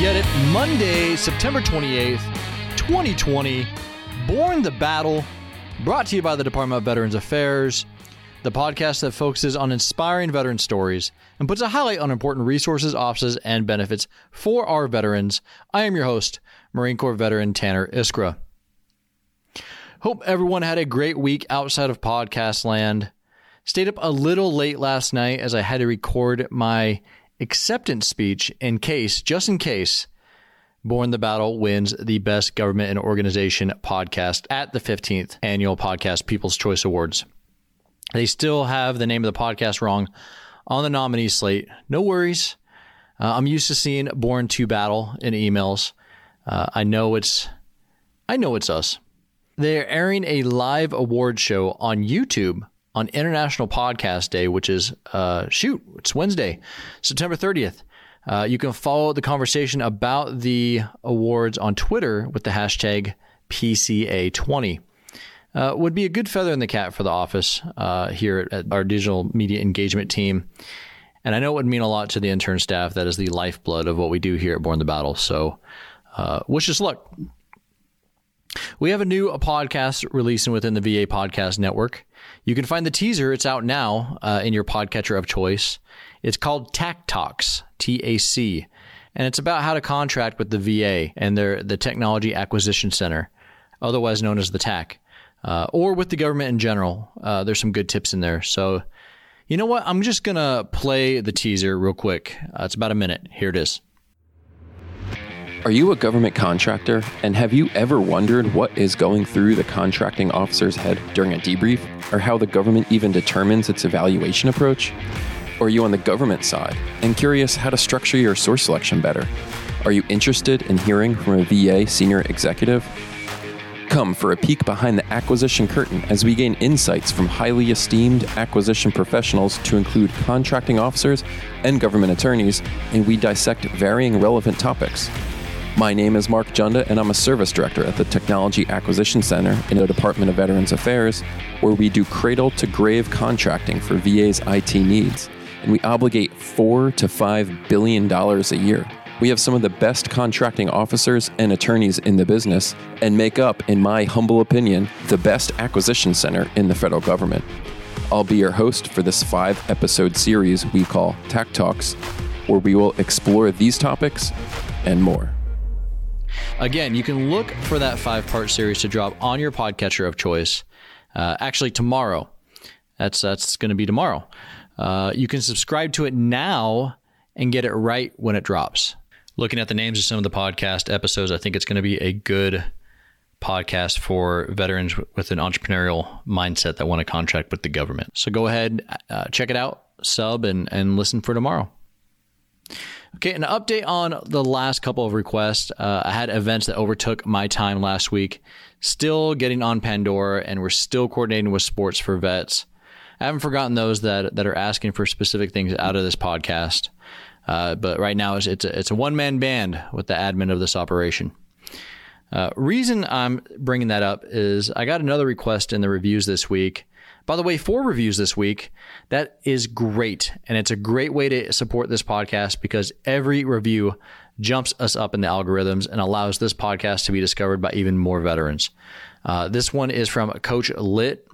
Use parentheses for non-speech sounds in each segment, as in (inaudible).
get it. Monday, September 28th, 2020. Born the Battle, brought to you by the Department of Veterans Affairs, the podcast that focuses on inspiring veteran stories and puts a highlight on important resources, offices, and benefits for our veterans. I am your host, Marine Corps veteran Tanner Iskra. Hope everyone had a great week outside of podcast land. Stayed up a little late last night as I had to record my acceptance speech in case, just in case, Born the Battle wins the Best Government and Organization podcast at the 15th Annual Podcast People's Choice Awards. They still have the name of the podcast wrong on the nominee slate. No worries. Uh, I'm used to seeing Born to Battle in emails. Uh, I know it's I know it's us. They're airing a live award show on YouTube on International Podcast Day, which is uh, shoot, it's Wednesday, September 30th. Uh, you can follow the conversation about the awards on Twitter with the hashtag PCA20. Uh, would be a good feather in the cap for the office uh, here at our digital media engagement team. And I know it would mean a lot to the intern staff. That is the lifeblood of what we do here at Born the Battle. So uh, wish us luck. We have a new podcast releasing within the VA Podcast Network. You can find the teaser. It's out now uh, in your podcatcher of choice. It's called TAC Talks, T A C, and it's about how to contract with the VA and their the Technology Acquisition Center, otherwise known as the TAC, uh, or with the government in general. Uh, there's some good tips in there. So, you know what? I'm just gonna play the teaser real quick. Uh, it's about a minute. Here it is. Are you a government contractor? And have you ever wondered what is going through the contracting officer's head during a debrief? Or how the government even determines its evaluation approach? Or are you on the government side and curious how to structure your source selection better? Are you interested in hearing from a VA senior executive? Come for a peek behind the acquisition curtain as we gain insights from highly esteemed acquisition professionals to include contracting officers and government attorneys, and we dissect varying relevant topics. My name is Mark Junda, and I'm a service director at the Technology Acquisition Center in the Department of Veterans Affairs, where we do cradle to grave contracting for VA's IT needs. And we obligate four to five billion dollars a year. We have some of the best contracting officers and attorneys in the business, and make up, in my humble opinion, the best acquisition center in the federal government. I'll be your host for this five episode series we call TAC Talks, where we will explore these topics and more. Again, you can look for that five part series to drop on your podcatcher of choice. Uh, actually, tomorrow. That's that's going to be tomorrow. Uh, you can subscribe to it now and get it right when it drops. Looking at the names of some of the podcast episodes, I think it's going to be a good podcast for veterans with an entrepreneurial mindset that want to contract with the government. So go ahead, uh, check it out, sub, and, and listen for tomorrow. Okay, an update on the last couple of requests. Uh, I had events that overtook my time last week. Still getting on Pandora, and we're still coordinating with Sports for Vets. I haven't forgotten those that that are asking for specific things out of this podcast. Uh, but right now, it's it's a, it's a one man band with the admin of this operation. Uh, reason I'm bringing that up is I got another request in the reviews this week by the way, four reviews this week. That is great. And it's a great way to support this podcast because every review jumps us up in the algorithms and allows this podcast to be discovered by even more veterans. Uh, this one is from Coach Lit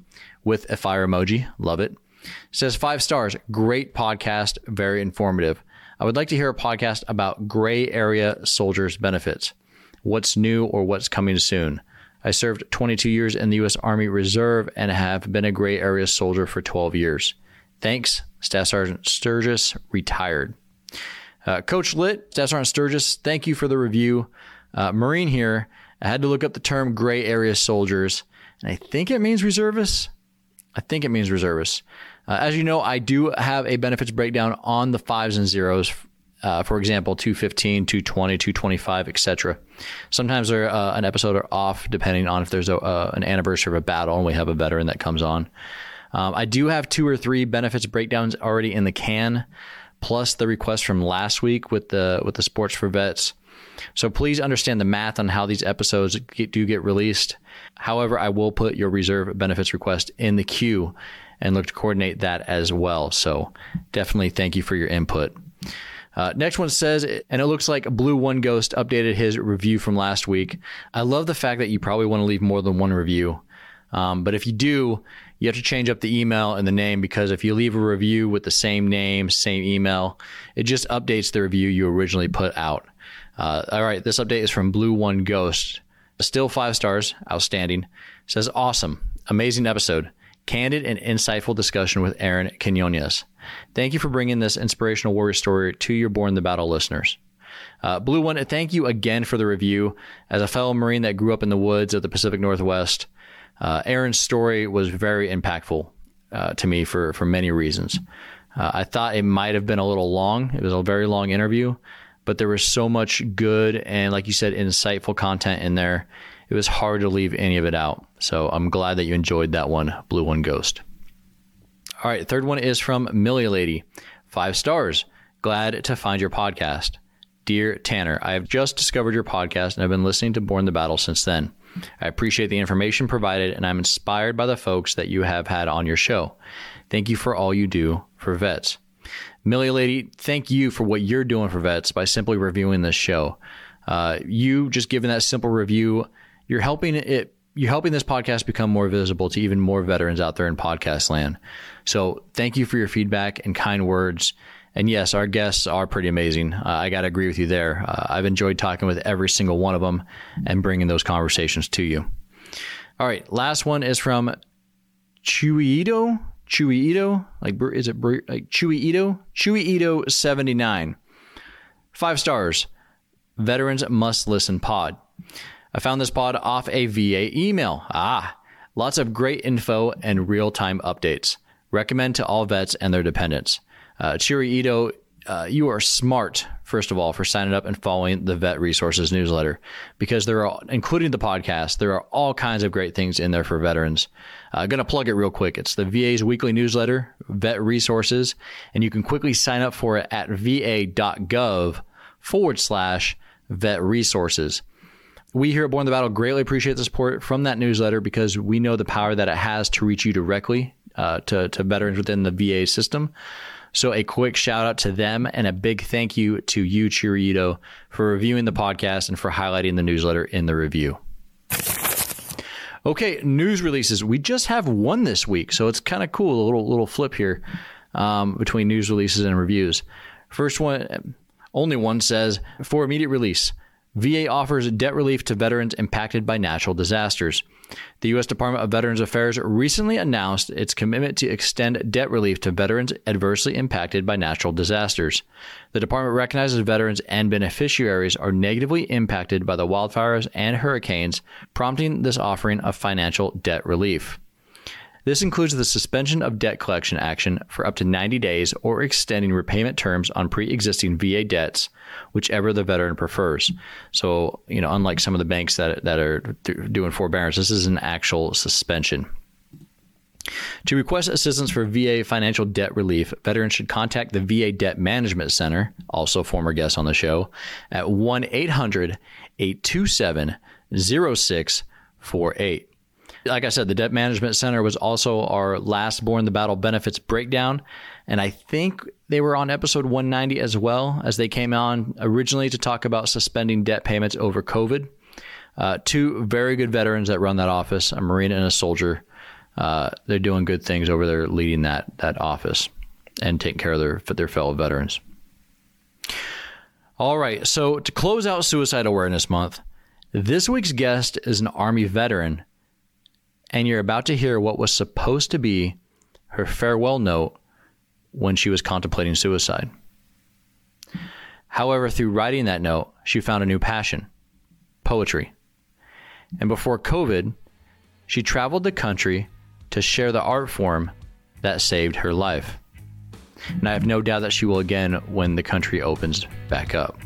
with a fire emoji. Love it. it. Says five stars. Great podcast. Very informative. I would like to hear a podcast about gray area soldiers' benefits. What's new or what's coming soon? I served 22 years in the U.S. Army Reserve and have been a gray area soldier for 12 years. Thanks, Staff Sergeant Sturgis, retired. Uh, Coach Lit, Staff Sergeant Sturgis, thank you for the review. Uh, Marine here. I had to look up the term gray area soldiers, and I think it means reservists. I think it means reservists. Uh, as you know, I do have a benefits breakdown on the fives and zeros uh, for example, 215, 220, 225, etc. Sometimes there, uh, an episode are off depending on if there's a, uh, an anniversary of a battle and we have a veteran that comes on. Um, I do have two or three benefits breakdowns already in the can, plus the request from last week with the with the sports for vets. So please understand the math on how these episodes get, do get released. However, I will put your reserve benefits request in the queue and look to coordinate that as well. So definitely thank you for your input. Uh, next one says, and it looks like Blue One Ghost updated his review from last week. I love the fact that you probably want to leave more than one review. Um, but if you do, you have to change up the email and the name because if you leave a review with the same name, same email, it just updates the review you originally put out. Uh, all right, this update is from Blue One Ghost. Still five stars, outstanding. Says awesome, amazing episode, candid and insightful discussion with Aaron Quinones. Thank you for bringing this inspirational warrior story to your Born the Battle listeners. Uh, Blue One, thank you again for the review. As a fellow Marine that grew up in the woods of the Pacific Northwest, uh, Aaron's story was very impactful uh, to me for, for many reasons. Uh, I thought it might have been a little long. It was a very long interview, but there was so much good and, like you said, insightful content in there. It was hard to leave any of it out. So I'm glad that you enjoyed that one, Blue One Ghost. All right, third one is from Millie Lady. Five stars. Glad to find your podcast. Dear Tanner, I have just discovered your podcast and I've been listening to Born the Battle since then. I appreciate the information provided and I'm inspired by the folks that you have had on your show. Thank you for all you do for vets. Millie Lady, thank you for what you're doing for vets by simply reviewing this show. Uh, you just giving that simple review, you're helping it. You're helping this podcast become more visible to even more veterans out there in podcast land. So, thank you for your feedback and kind words. And yes, our guests are pretty amazing. Uh, I got to agree with you there. Uh, I've enjoyed talking with every single one of them and bringing those conversations to you. All right, last one is from Chuiito. Chuiito, like is it like Chuiito? Chuiito seventy nine. Five stars. Veterans must listen pod. I found this pod off a VA email. Ah, lots of great info and real time updates. Recommend to all vets and their dependents. Uh, Chiri Ito, uh, you are smart, first of all, for signing up and following the Vet Resources newsletter because there are, including the podcast, there are all kinds of great things in there for veterans. I'm uh, going to plug it real quick. It's the VA's weekly newsletter, Vet Resources, and you can quickly sign up for it at va.gov forward slash vet resources. We here at Born the Battle greatly appreciate the support from that newsletter because we know the power that it has to reach you directly uh, to, to veterans within the VA system. So a quick shout out to them and a big thank you to you, Chirito, for reviewing the podcast and for highlighting the newsletter in the review. Okay, news releases. We just have one this week, so it's kind of cool. A little little flip here um, between news releases and reviews. First one, only one says for immediate release. VA offers debt relief to veterans impacted by natural disasters. The U.S. Department of Veterans Affairs recently announced its commitment to extend debt relief to veterans adversely impacted by natural disasters. The department recognizes veterans and beneficiaries are negatively impacted by the wildfires and hurricanes, prompting this offering of financial debt relief. This includes the suspension of debt collection action for up to 90 days or extending repayment terms on pre existing VA debts, whichever the veteran prefers. So, you know, unlike some of the banks that, that are doing forbearance, this is an actual suspension. To request assistance for VA financial debt relief, veterans should contact the VA Debt Management Center, also former guest on the show, at 1 800 827 0648. Like I said, the Debt Management Center was also our last Born the Battle benefits breakdown. And I think they were on episode 190 as well, as they came on originally to talk about suspending debt payments over COVID. Uh, two very good veterans that run that office, a Marine and a soldier. Uh, they're doing good things over there leading that, that office and taking care of their, their fellow veterans. All right, so to close out Suicide Awareness Month, this week's guest is an Army veteran and you're about to hear what was supposed to be her farewell note when she was contemplating suicide. However, through writing that note, she found a new passion poetry. And before COVID, she traveled the country to share the art form that saved her life. And I have no doubt that she will again when the country opens back up.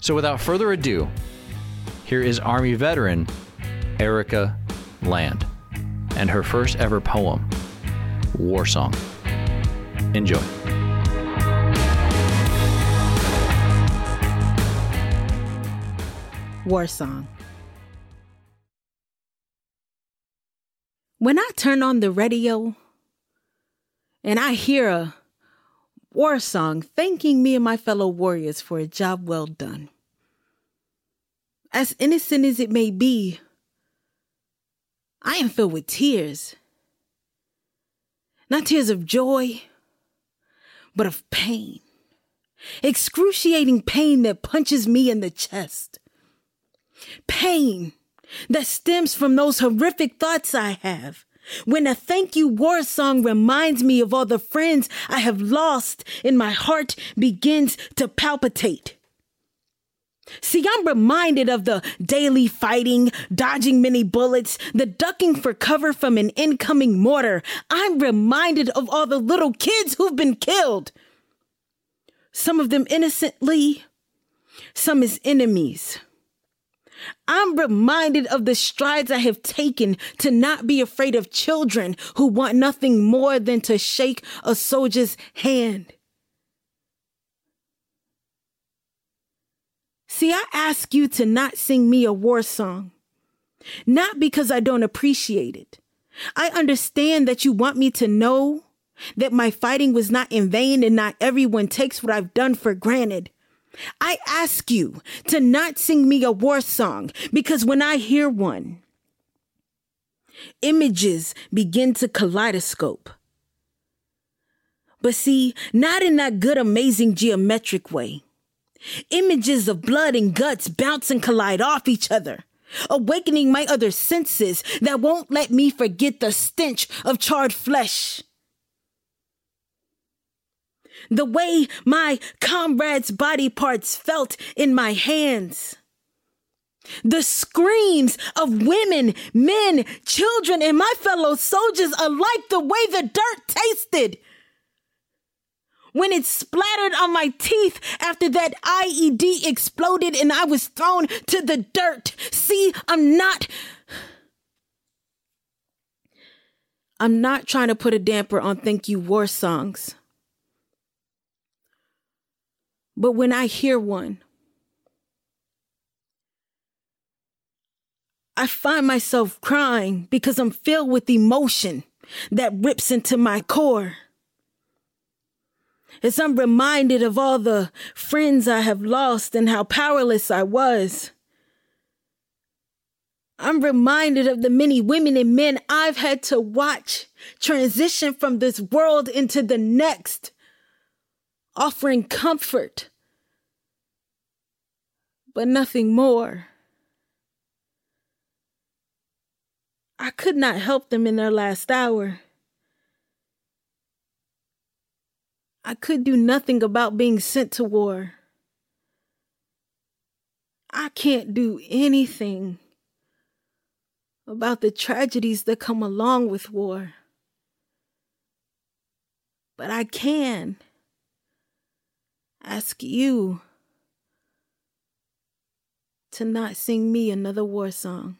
So, without further ado, here is Army veteran Erica Land, and her first ever poem, War Song. Enjoy. War Song. When I turn on the radio and I hear a war song thanking me and my fellow warriors for a job well done. As innocent as it may be, I am filled with tears. Not tears of joy, but of pain. Excruciating pain that punches me in the chest. Pain that stems from those horrific thoughts I have. When a thank you war song reminds me of all the friends I have lost and my heart begins to palpitate. See, I'm reminded of the daily fighting, dodging many bullets, the ducking for cover from an incoming mortar. I'm reminded of all the little kids who've been killed. Some of them innocently, some as enemies. I'm reminded of the strides I have taken to not be afraid of children who want nothing more than to shake a soldier's hand. See, I ask you to not sing me a war song, not because I don't appreciate it. I understand that you want me to know that my fighting was not in vain and not everyone takes what I've done for granted. I ask you to not sing me a war song because when I hear one, images begin to kaleidoscope. But see, not in that good, amazing geometric way. Images of blood and guts bounce and collide off each other, awakening my other senses that won't let me forget the stench of charred flesh the way my comrade's body parts felt in my hands. The screams of women, men, children, and my fellow soldiers alike, the way the dirt tasted. When it splattered on my teeth after that IED exploded and I was thrown to the dirt. See, I'm not. I'm not trying to put a damper on thank you war songs. But when I hear one, I find myself crying because I'm filled with emotion that rips into my core. As I'm reminded of all the friends I have lost and how powerless I was. I'm reminded of the many women and men I've had to watch transition from this world into the next offering comfort, but nothing more. I could not help them in their last hour. I could do nothing about being sent to war. I can't do anything about the tragedies that come along with war. But I can ask you to not sing me another war song.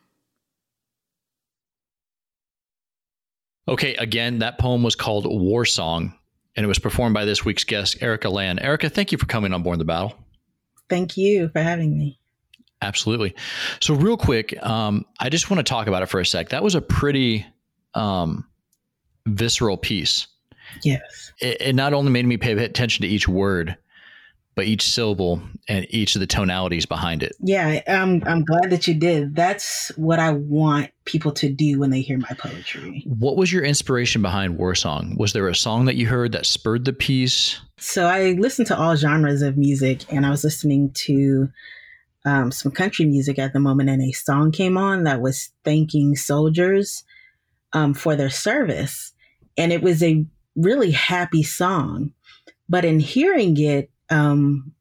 Okay, again, that poem was called War Song, and it was performed by this week's guest, Erica Land. Erica, thank you for coming on board the battle. Thank you for having me. Absolutely. So, real quick, um, I just want to talk about it for a sec. That was a pretty um, visceral piece. Yes. It, it not only made me pay attention to each word, but each syllable and each of the tonalities behind it. Yeah, I'm I'm glad that you did. That's what I want people to do when they hear my poetry. What was your inspiration behind War Song? Was there a song that you heard that spurred the piece? So I listened to all genres of music, and I was listening to um, some country music at the moment, and a song came on that was thanking soldiers um, for their service, and it was a really happy song. But in hearing it, um,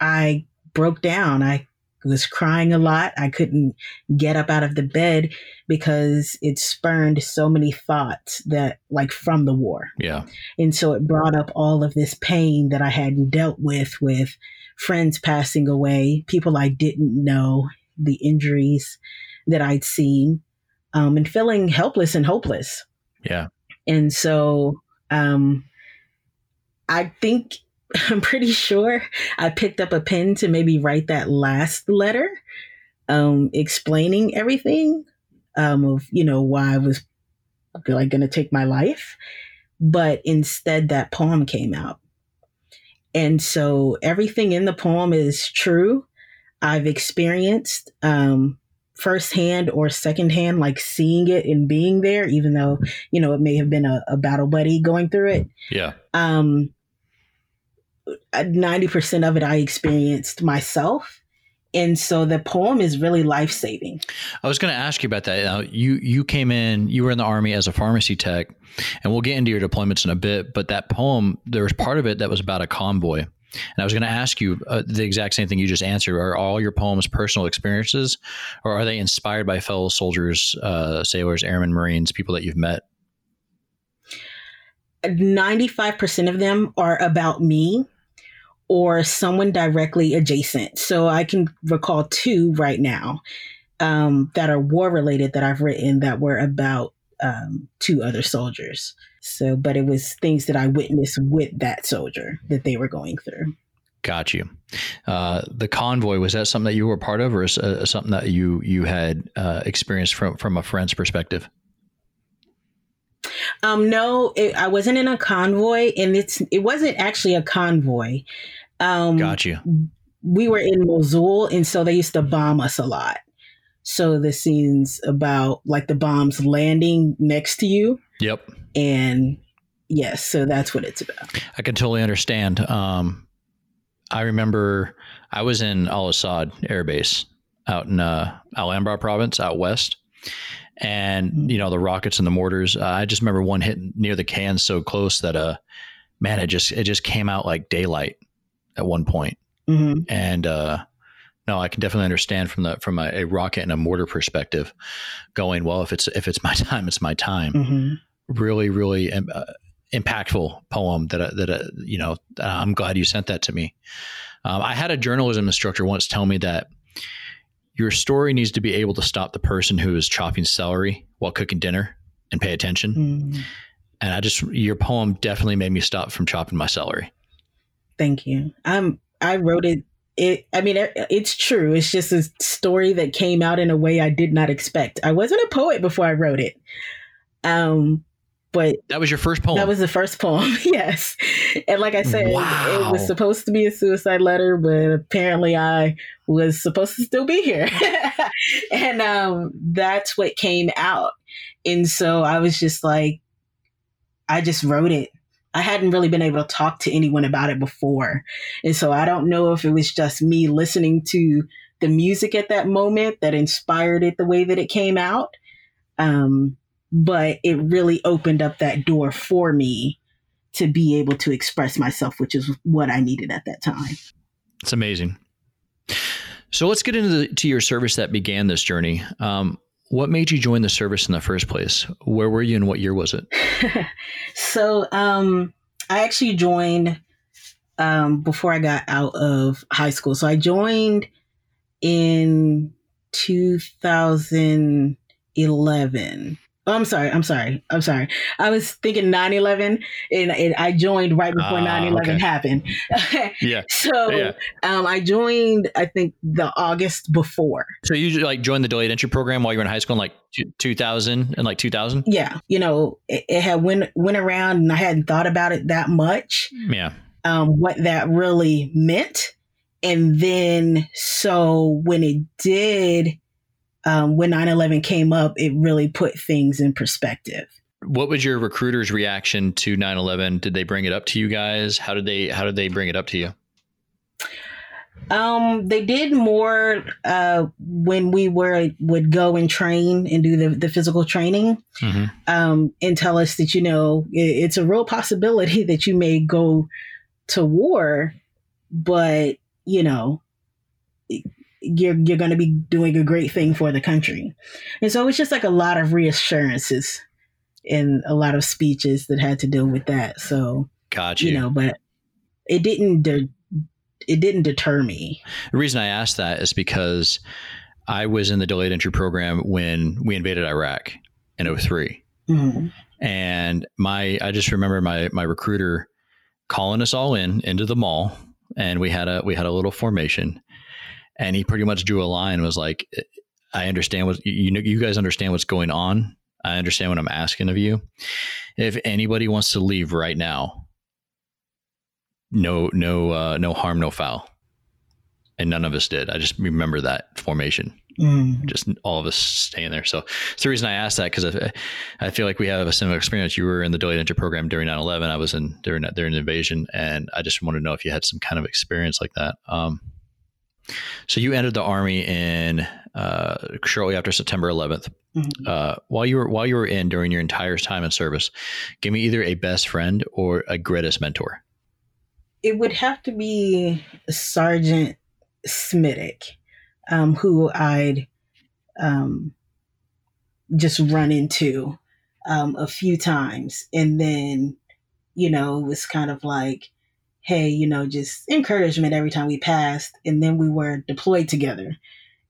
I broke down. I was crying a lot. I couldn't get up out of the bed because it spurned so many thoughts that, like, from the war. Yeah. And so it brought up all of this pain that I hadn't dealt with, with friends passing away, people I didn't know, the injuries that I'd seen, um, and feeling helpless and hopeless. Yeah. And so um, I think (laughs) I'm pretty sure I picked up a pen to maybe write that last letter, um, explaining everything um, of you know why I was like going to take my life, but instead that poem came out, And so everything in the poem is true. I've experienced um, firsthand or secondhand, like seeing it and being there, even though, you know, it may have been a, a battle buddy going through it. Yeah. Um, 90% of it I experienced myself. And so the poem is really life saving. I was going to ask you about that. Now, you you came in, you were in the army as a pharmacy tech, and we'll get into your deployments in a bit. But that poem, there was part of it that was about a convoy, and I was going to ask you uh, the exact same thing you just answered. Are all your poems personal experiences, or are they inspired by fellow soldiers, uh, sailors, airmen, marines, people that you've met? 95% of them are about me or someone directly adjacent. So I can recall two right now um, that are war related that I've written that were about um, two other soldiers. So, but it was things that I witnessed with that soldier that they were going through. Got you. Uh, the convoy was that something that you were part of, or uh, something that you you had uh, experienced from from a friend's perspective? Um, no, it, I wasn't in a convoy, and it's it wasn't actually a convoy. Um, Got you. We were in Mosul, and so they used to bomb us a lot. So the scenes about like the bombs landing next to you. Yep. And yes, so that's what it's about. I can totally understand. Um, I remember I was in Al Asad Air Base out in uh, Al Anbar province out west. And, Mm-hmm. you know, the rockets and the mortars. Uh, I just remember one hit near the can so close that, uh, man, it just, it just came out like daylight at one point. hmm and uh, no, I can definitely understand from the from a, a rocket and a mortar perspective, going well. If it's if it's my (laughs) time, it's my time. hmm Really, really um, uh, impactful poem that I- that uh, you know. Uh, I'm glad you sent that to me. Um, I had a journalism instructor once tell me that your story needs to be able to stop the person who is chopping celery while cooking dinner and pay attention. hmm And I just your poem definitely made me stop from chopping my celery. Thank you. Um, I wrote it. It. I mean, it, it's true. It's just a story that came out in a way I did not expect. I wasn't a poet before I wrote it. Um, but That was your first poem. That was the first poem, (laughs) yes. And like I said, Wow. it was supposed to be a suicide letter, but apparently I was supposed to still be here. (laughs) and um, that's what came out. And so I was just like, I just wrote it. I hadn't really been able to talk to anyone about it before. And so I don't know if it was just me listening to the music at that moment that inspired it the way that it came out. Um, but it really opened up that door for me to be able to express myself, which is what I needed at that time. It's amazing. So let's get into the, to your service that began this journey. Um, what made you join the service in the first place? Where were you and what year was it? (laughs) so um, I actually joined um, before I got out of high school. So I joined in 2011. Oh, I'm sorry. I'm sorry. I'm sorry. I was thinking 9 11 and, and I joined right before Ah, 9 11 okay. happened. (laughs) Yeah. so Yeah. um, I joined, I think, the August before. So you like joined the delayed entry program while you were in high school in like 2000 and like 2000? Yeah. You know, it, it had went, went around and I hadn't thought about it that much. Yeah. um, what that really meant. And then, so when it did, um, when 9 11 came up, it really put things in perspective. What was your recruiter's reaction to 9/11? Did they bring it up to you guys? How did they how did they bring it up to you? Um, they did more uh, when we were would go and train and do the, the physical training Mhm. um, and tell us that you know it, it's a real possibility that you may go to war, but you know you're you're going to be doing a great thing for the country, and so it's just like a lot of reassurances and a lot of speeches that had to deal with that. So Got you you. know, but it didn't de- it didn't deter me. The reason I asked that is because I was in the delayed entry program when we invaded Iraq in 03. Mhm. and my I just remember my my recruiter calling us all in into the mall and we had a we had a little formation and he pretty much drew a line and was like I understand what you know you guys understand what's going on I understand what I'm asking of you if anybody wants to leave right now no no uh, no harm, no foul, and none of us did. I just remember that formation. Mm. Just all of us staying there. So it's the reason I asked that because I, I feel like we have a similar experience. You were in the delayed entry program during 9 11. I was in during, during the invasion. And I just wanted to know if you had some kind of experience like that. Um, so you entered the army in uh, shortly after September 11th. Mm-hmm. Uh, while you were while you were in during your entire time in service, give me either a best friend or a greatest mentor. It would have to be Sergeant Smittick, um, who I'd um, just run into um, a few times, and then you know it was kind of like hey, you know, just encouragement every time we passed. And then we were deployed together.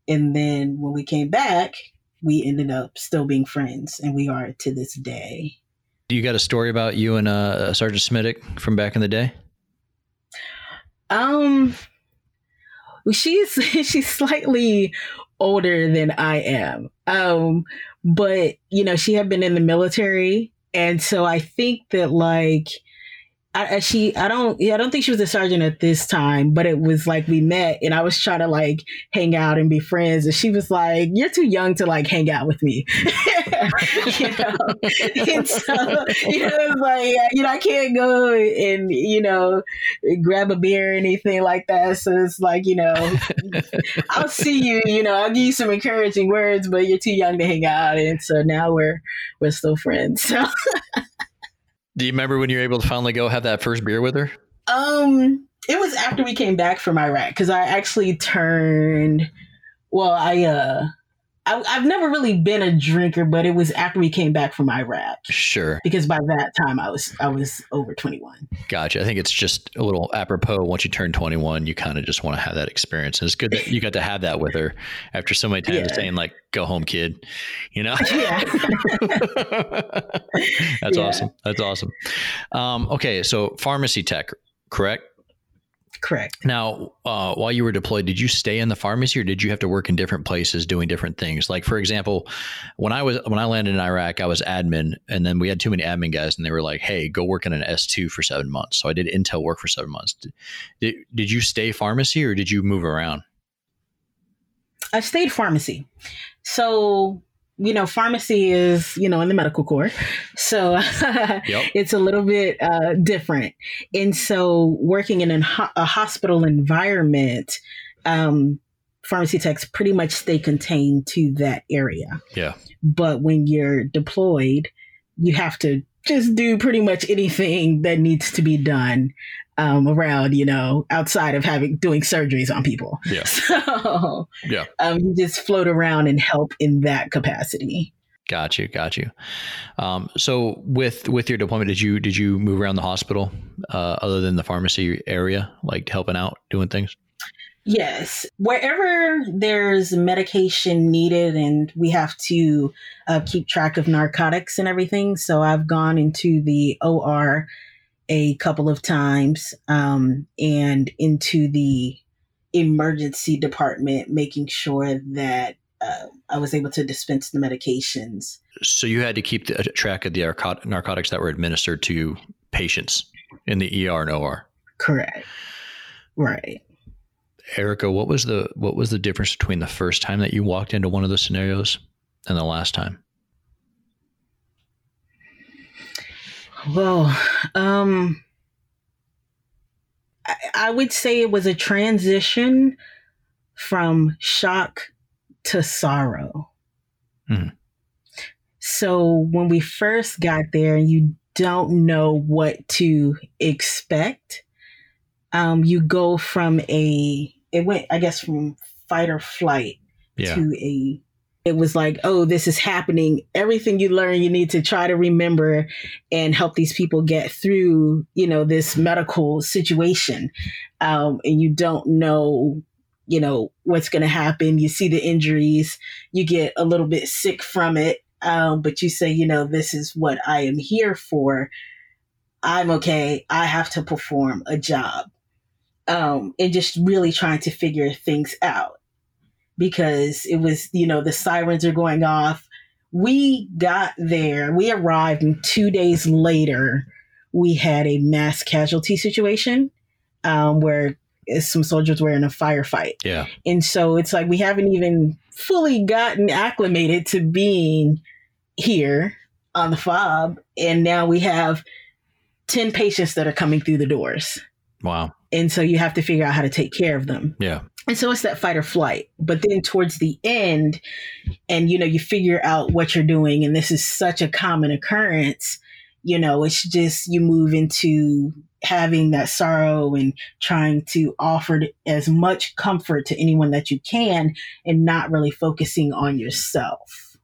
And then when we came back, we ended up still being friends, and we are to this day. You got a story about you and uh, Sergeant Smittick from back in the day? Um, she's (laughs) she's slightly older than I am. Um, but you know, she had been in the military, and so I think that like I, she I don't yeah I don't think she was a sergeant at this time, but it was like we met and I was trying to like hang out and be friends, and she was like, "You're too young to like hang out with me," (laughs) you know. (laughs) and so you know, it's like you know I can't go and you know grab a beer or anything like that. So it's like you know (laughs) I'll see you, you know, I'll give you some encouraging words, but you're too young to hang out, and so now we're we're still friends. So. Do you remember when you were able to finally go have that first beer with her? Um, it was after we came back from Iraq because I actually turned. Well, I uh, I, have never really been a drinker, but it was after we came back from Iraq. Sure. Because by that time I was I was over twenty one. Gotcha. I think it's just a little apropos. Once you turn twenty one, you kind of just want to have that experience, and it's good that you got to have that with her after so many times yeah. saying like, "Go home, kid," you know. (laughs) Yeah. (laughs) That's yeah. awesome. That's awesome. Um, okay, so pharmacy tech, correct? Correct. Now, uh, while you were deployed, did you stay in the pharmacy or did you have to work in different places doing different things? Like, for example, when I was when I landed in Iraq, I was admin, and then we had too many admin guys, and they were like, "Hey, go work in an S two for seven months." So I did intel work for seven months. Did, did you stay pharmacy or did you move around? I stayed pharmacy. So you know, pharmacy is, you know, in the medical corps. So (laughs) yep. it's a little bit uh, different. And so working in a, a hospital environment, um, pharmacy techs pretty much stay contained to that area. Yeah. But when you're deployed, you have to just do pretty much anything that needs to be done um, around, you know, outside of having doing surgeries on people. Yeah. (laughs) So yeah, um, you just float around and help in that capacity. Got you, got you. Um, so with with your deployment, did you did you move around the hospital uh, other than the pharmacy area, like helping out, doing things? Yes, wherever there's medication needed, and we have to uh, keep track of narcotics and everything. So I've gone into the OR a couple of times um, and into the emergency department, making sure that uh, I was able to dispense the medications. So you had to keep the, uh, track of the narcotics that were administered to patients in the ER and OR. Correct. Right. Erica, what was the what was the difference between the first time that you walked into one of those scenarios and the last time? Well, um, I, I would say it was a transition from shock to sorrow. Mm-hmm. So when we first got there, you don't know what to expect. Um, you go from a it went, I guess, from fight or flight yeah. to a it was like, oh, this is happening. Everything you learn, you need to try to remember and help these people get through, you know, this medical situation. Um, and you don't know, you know, what's going to happen. You see the injuries, you get a little bit sick from it. Um, but you say, you know, this is what I am here for. I'm okay. I have to perform a job. Um, and just really trying to figure things out because it was, you know, the sirens are going off. We got there, we arrived, and two days later, we had a mass casualty situation. um, where some soldiers were in a firefight. Yeah. And so it's like we haven't even fully gotten acclimated to being here on the fob. And now we have 10 patients that are coming through the doors. Wow. And so you have to figure out how to take care of them. Yeah. And so it's that fight or flight. But then towards the end, and you know, you figure out what you're doing, and this is such a common occurrence, you know, it's just you move into having that sorrow and trying to offer as much comfort to anyone that you can and not really focusing on yourself.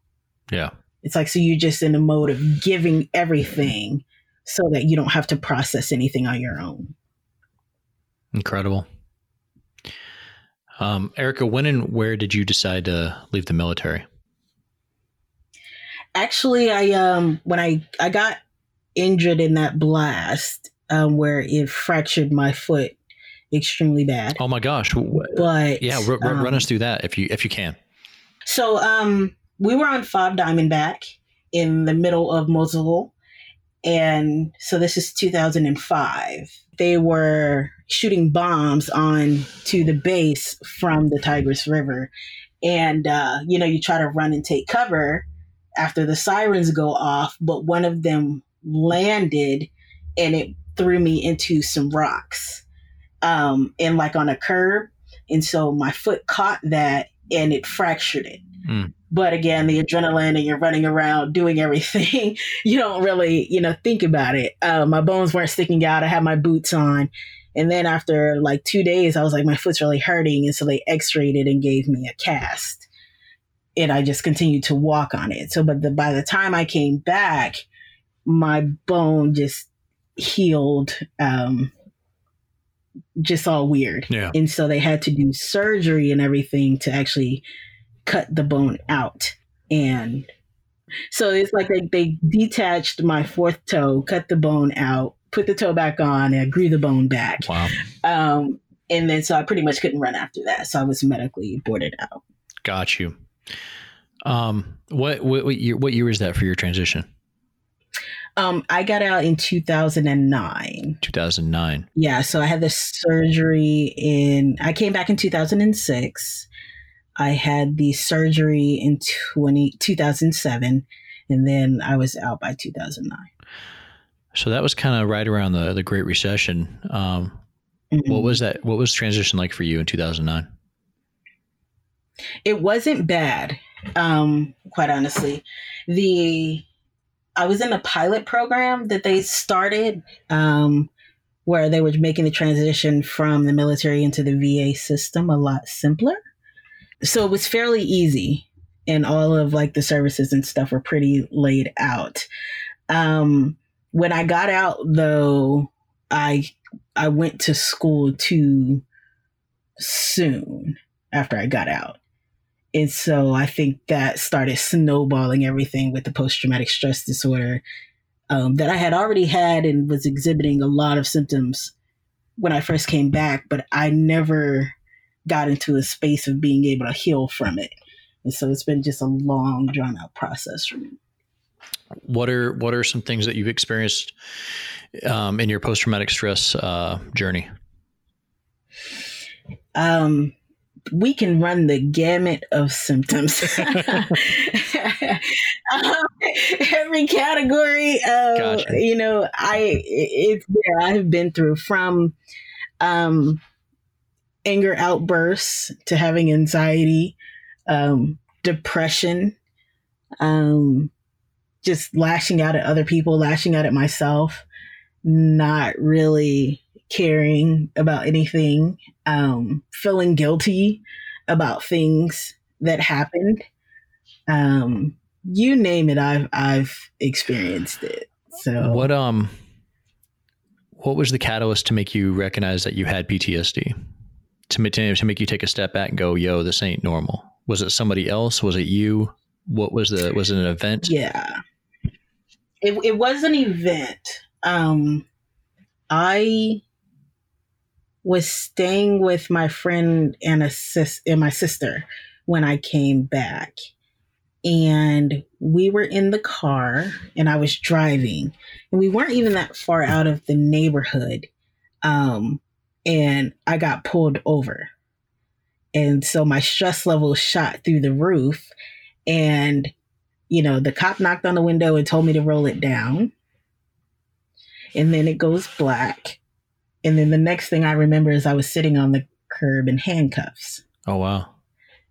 Yeah. It's like, so you're just in the mode of giving everything so that you don't have to process anything on your own. Incredible. Um, Erica, when and where did you decide to leave the military? Actually, I um when I I got injured in that blast um, where it fractured my foot extremely bad. Oh my gosh! But yeah, r- r- um, run us through that if you if you can. So um, we were on Fob Diamondback in the middle of Mosul, and so this is 2005. They were shooting bombs on to the base from the Tigris River, and uh, you know you try to run and take cover after the sirens go off, but one of them landed and it threw me into some rocks um, and like on a curb. And so my foot caught that and it fractured it. Mm. But again, the adrenaline and you're running around doing everything, (laughs) you don't really, you know, think about it. Uh, my bones weren't sticking out. I had my boots on. And then after like two days, I was like, my foot's really hurting. And so they x rayed it and gave me a cast. And I just continued to walk on it. So, but the, by the time I came back, my bone just healed um just all weird Yeah. and so they had to do surgery and everything to actually cut the bone out and so it's like they, they detached my fourth toe cut the bone out put the toe back on and grew the bone back Wow. um and then so i pretty much couldn't run after that so i was medically boarded out Got you. Um, what what what year, what year was that for your transition? um i got out in 2009 Two thousand nine. Yeah, so I had the surgery in I came back in 2006. I had the surgery in 20, 2007 and then I was out by 2009. So that was kind of right around the the Great Recession. Um, Mhm. what was that? What was transition like for you in two thousand nine? It wasn't bad, um, quite honestly. The I was in a pilot program that they started um, where they were making the transition from the military into the VA system a lot simpler. So it was fairly easy, and all of like the services and stuff were pretty laid out. Um, when I got out, though, I I went to school too soon after I got out. And so I think that started snowballing everything with the post traumatic stress disorder um, that I had already had and was exhibiting a lot of symptoms when I first came back, but I never got into a space of being able to heal from it. And so it's been just a long, drawn out process for me. What are what are some things that you've experienced um, in your post traumatic stress uh, journey? um, we can run the gamut of symptoms. (laughs) um, every category, of, Gotcha. you know, I it's there. I have been through from um, anger outbursts to having anxiety, um, depression, um, just lashing out at other people, lashing out at myself, not really caring about anything, um, feeling guilty about things that happened. Um, you name it, I've I've experienced it. So What um what was the catalyst to make you recognize that you had PTSD? To to make you take a step back and go, "Yo, this ain't normal." Was it somebody else? Was it you? What was the was it an event? Yeah. It it was an event. Um I was staying with my friend and a sis and my sister when I came back. And we were in the car and I was driving. And we weren't even that far out of the neighborhood. Um and I got pulled over. And so my stress level shot through the roof. And, you know, the cop knocked on the window and told me to roll it down. And then it goes black. And then the next thing I remember is I was sitting on the curb in handcuffs. Oh wow.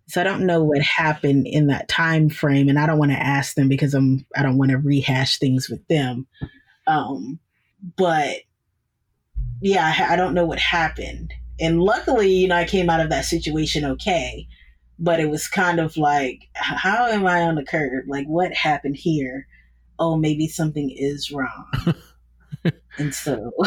So I don't know what happened in that time frame, and I don't want to ask them because I'm I don't want to rehash things with them. Um, but yeah, I, I don't know what happened, and luckily, you know, I came out of that situation okay. But it was kind of like, how am I on the curb? Like, what happened here? Oh, maybe something is wrong. (laughs) and so, (laughs)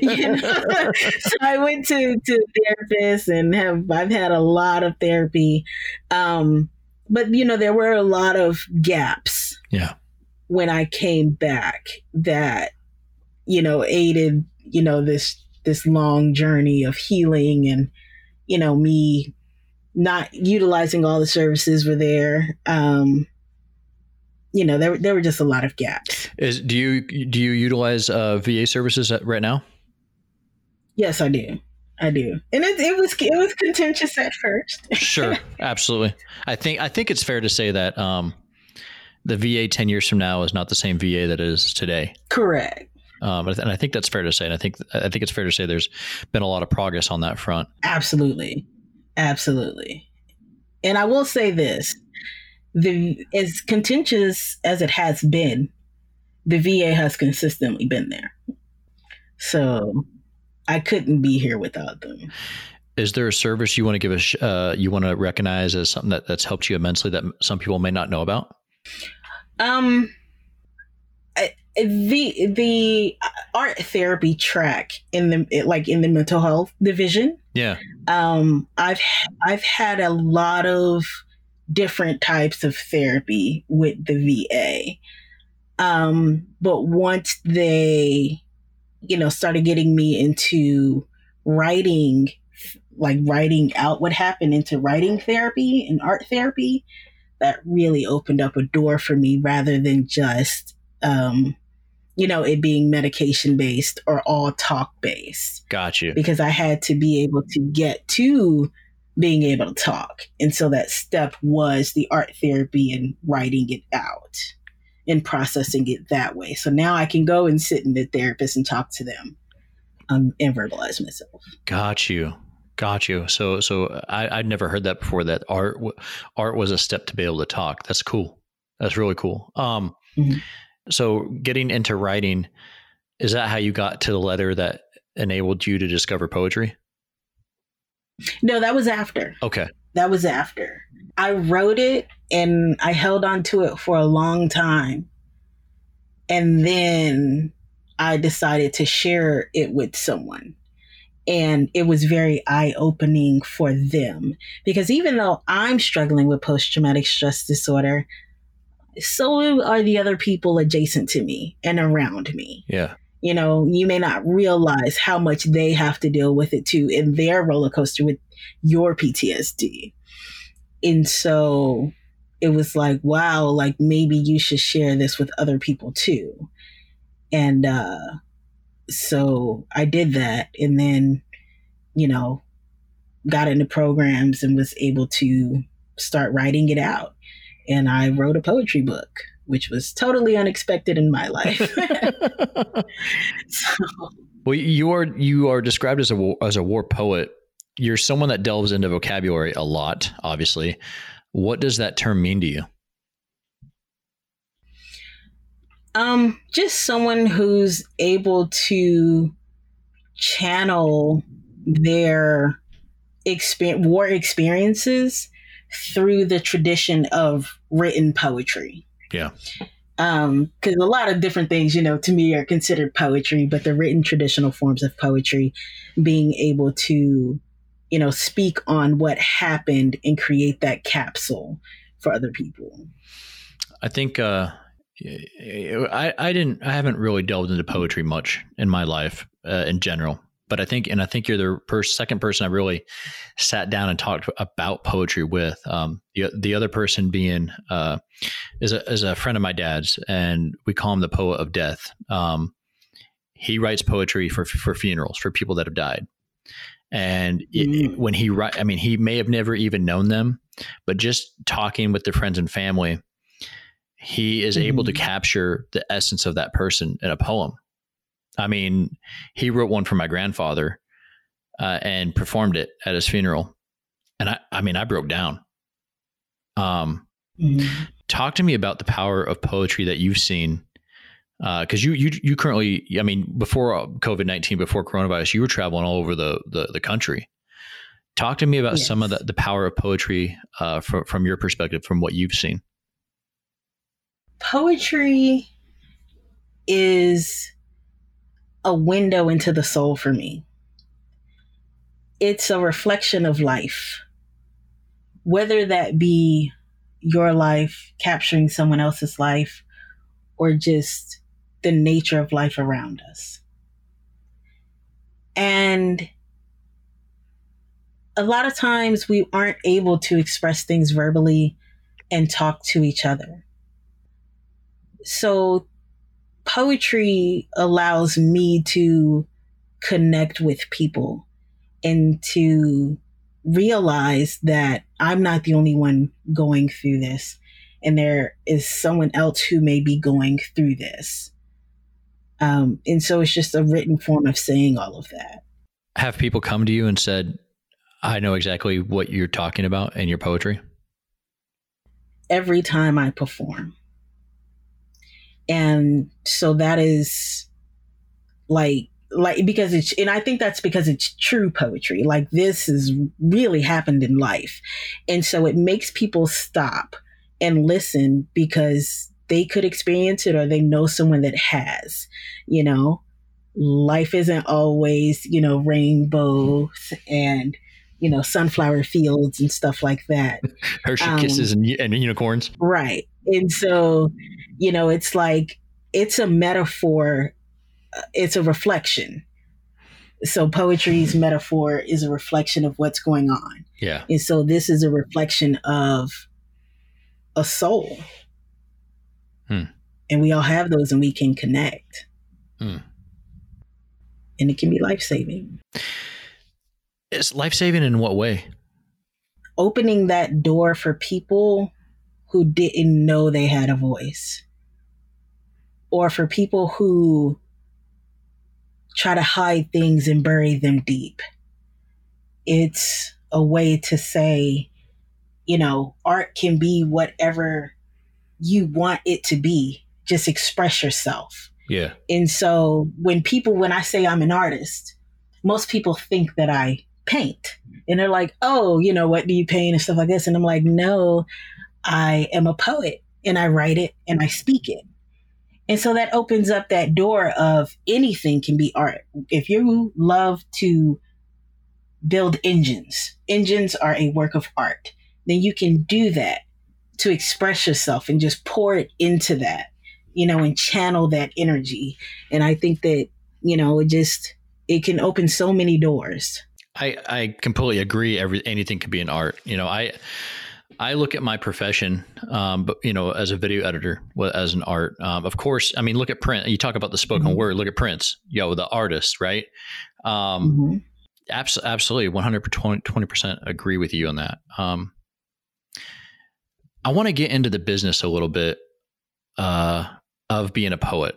you know, (laughs) so I went to to therapist and have I've had a lot of therapy, um, but you know there were a lot of gaps. Yeah. When I came back, that you know aided you know this this long journey of healing and you know me not utilizing all the services were there. Um, you know, there there were just a lot of gaps. Is do you do you utilize uh, VA services right now? Yes, I do. I do, and it, it was it was contentious at first. sure, (laughs) absolutely. I think I think it's fair to say that um, the VA ten years from now is not the same VA that is today. Correct. Um, and I think that's fair to say. And I think I think it's fair to say there's been a lot of progress on that front. Absolutely, absolutely. And I will say this: the as contentious as it has been, the VA has consistently been there. So I couldn't be here without them. Is there a service you want to give us? Uh, you want to recognize as something that, that's helped you immensely that some people may not know about? Um, the the art therapy track in the like in the mental health division. Yeah. Um, I've I've had a lot of different types of therapy with the VA. Um, but once they, you know, started getting me into writing, like writing out what happened into writing therapy and art therapy, that really opened up a door for me rather than just, um, you know, it being medication based or all talk based. Got you. Because I had to be able to get to being able to talk. And so that step was the art therapy and writing it out and processing it that way. So now I can go and sit in the therapist and talk to them um, and verbalize myself. Got you. Got you. So, so I, I'd never heard that before. That art, art was a step to be able to talk. That's cool. That's really cool. Um, mm-hmm. So getting into writing, is that how you got to the letter that enabled you to discover poetry? No, that was after. Okay. That was after. I wrote it and I held on to it for a long time. And then I decided to share it with someone. And it was very eye opening for them because even though I'm struggling with post traumatic stress disorder, so are the other people adjacent to me and around me. Yeah you know, you may not realize how much they have to deal with it too in their roller coaster with your PTSD. And so it was like, wow, like maybe you should share this with other people too. And uh, so I did that and then, you know, got into programs and was able to start writing it out. And I wrote a poetry book which was totally unexpected in my life. (laughs) (laughs) so. Well, you are you are described as a as a war poet. You're someone that delves into vocabulary a lot, obviously. What does that term mean to you? Um, just someone who's able to channel their experience, war experiences through the tradition of written poetry. Yeah. Um, because a lot of different things, you know, to me are considered poetry, but the written traditional forms of poetry, being able to, you know, speak on what happened and create that capsule for other people. I think uh, I I didn't I haven't really delved into poetry much in my life uh, in general but I think, and I think you're the first, second person I really sat down and talked about poetry with. Um, the, the other person being uh, is a is a friend of my dad's, and we call him the poet of death. Um, he writes poetry for for funerals for people that have died. And it, Mm. when he write, I mean, he may have never even known them, but just talking with their friends and family, he is able to Mhm. capture the essence of that person in a poem. I mean, he wrote one for my grandfather uh, and performed it at his funeral, and I, I mean, I broke down. Um, Mhm. talk to me about the power of poetry that you've seen because you you you currently i mean before uh, covid-19 before coronavirus you were traveling all over the the, the country talk to me about some of the, the power of poetry uh, from, from your perspective from what you've seen Poetry is a window into the soul for me. It's a reflection of life, whether that be your life capturing someone else's life or just the nature of life around us. And a lot of times we aren't able to express things verbally and talk to each other. So poetry allows me to connect with people and to realize that I'm not the only one going through this and there is someone else who may be going through this. Um, and so it's just a written form of saying all of that. have people come to you and said i know exactly what you're talking about in your poetry every time I perform. And so that is like like because it's and I think that's because it's true poetry. Like this has really happened in life. And so it makes people stop and listen because they could experience it or they know someone that has, you know. Life isn't always, you know, rainbows and you know, sunflower fields and stuff like that. (laughs) hershey Um, kisses and, and unicorns Right. And so, you know, it's like, it's a metaphor, uh, it's a reflection. So, poetry's metaphor is a reflection of what's going on. yeah And so, this is a reflection of a soul. Hmm. And we all have those and we can connect. Hmm. And it can be life saving. it's life-saving in what way Opening that door for people who didn't know they had a voice, or for people who try to hide things and bury them deep. It's a way to say, you know, art can be whatever you want it to be. Just express yourself. yeah And so when people, when I say I'm an artist, most people think that I paint. And they're like, oh, you know, what do you paint and stuff like this? And I'm like, no, I am a poet and I write it and I speak it. And so that opens up that door of anything can be art. If you love to build engines, engines are a work of art, then you can do that to express yourself and just pour it into that, you know, and channel that energy. And I think that, you know, it just, it can open so many doors. I, I completely agree. Every anything could be an art. You know, I I look at my profession, um, but you know, as a video editor, as an art. Um, of course, I mean, look at print. You talk about the spoken Mhm. word. Look at Prince. Yo, the artist, right? Um, Mhm. abs- absolutely, one hundred twenty percent agree with you on that. Um, I want to get into the business a little bit uh, of being a poet.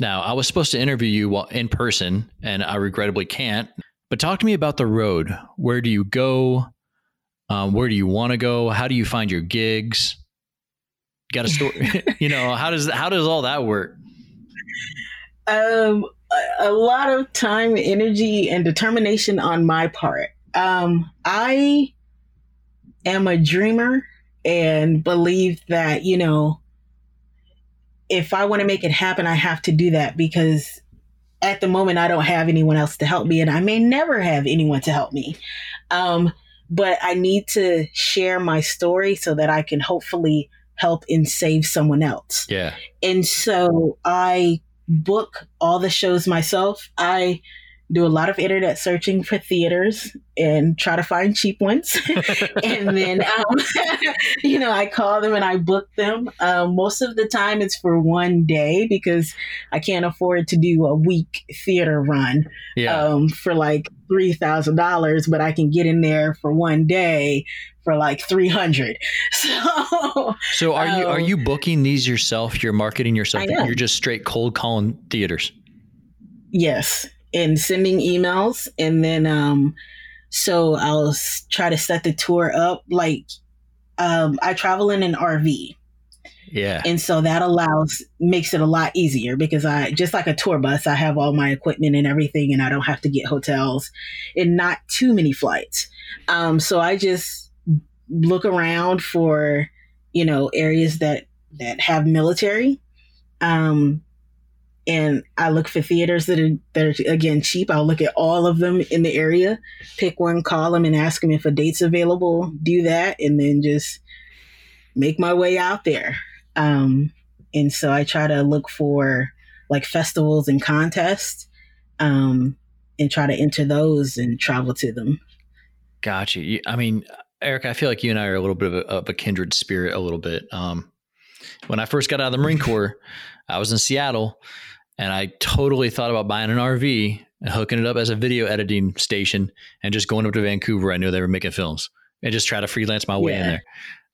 Now, I was supposed to interview you in person, and I regrettably can't. But talk to me about the road. Where do you go? Um, where do you want to go? How do you find your gigs? Got a story? (laughs) (laughs) you know how does how does all that work? Um, a, lot of time, energy, and determination on my part. Um, I am a dreamer and believe that, you know, if I want to make it happen, I have to do that because at the moment I don't have anyone else to help me and I may never have anyone to help me. Um, but I need to share my story so that I can hopefully help and save someone else. Yeah, And so I book all the shows myself. I do a lot of internet searching for theaters and try to find cheap ones. (laughs) and then, um, (laughs) you know, I call them and I book them. Um, most of the time it's for one day because I can't afford to do a week theater run Yeah. um, for like $3,000, but I can get in there for one day for like 300 (laughs) So, so are you are um, you booking these yourself? You're marketing yourself. You're just straight cold calling theaters. Yes, and sending emails, and then um, so I'll try to set the tour up. Like, um, I travel in an RV, Yeah. and so that allows makes it a lot easier because I just like a tour bus, I have all my equipment and everything, and I don't have to get hotels, and not too many flights. Um, so I just look around for you know areas that that have military. Um, and I look for theaters that are that are again cheap. I'll look at all of them in the area, pick one, call them, and ask them if a date's available. Do that, and then just make my way out there. Um, and so I try to look for like festivals and contests, um, and try to enter those and travel to them. Gotcha. You- I mean, Eric, I feel like you and I are a little bit of a, of a kindred spirit. A little bit. Um, when I first got out of the Marine (laughs) Corps, I was in Seattle, and I totally thought about buying an RV and hooking it up as a video editing station, and just going up to Vancouver. I knew they were making films, and just try to freelance my way in there.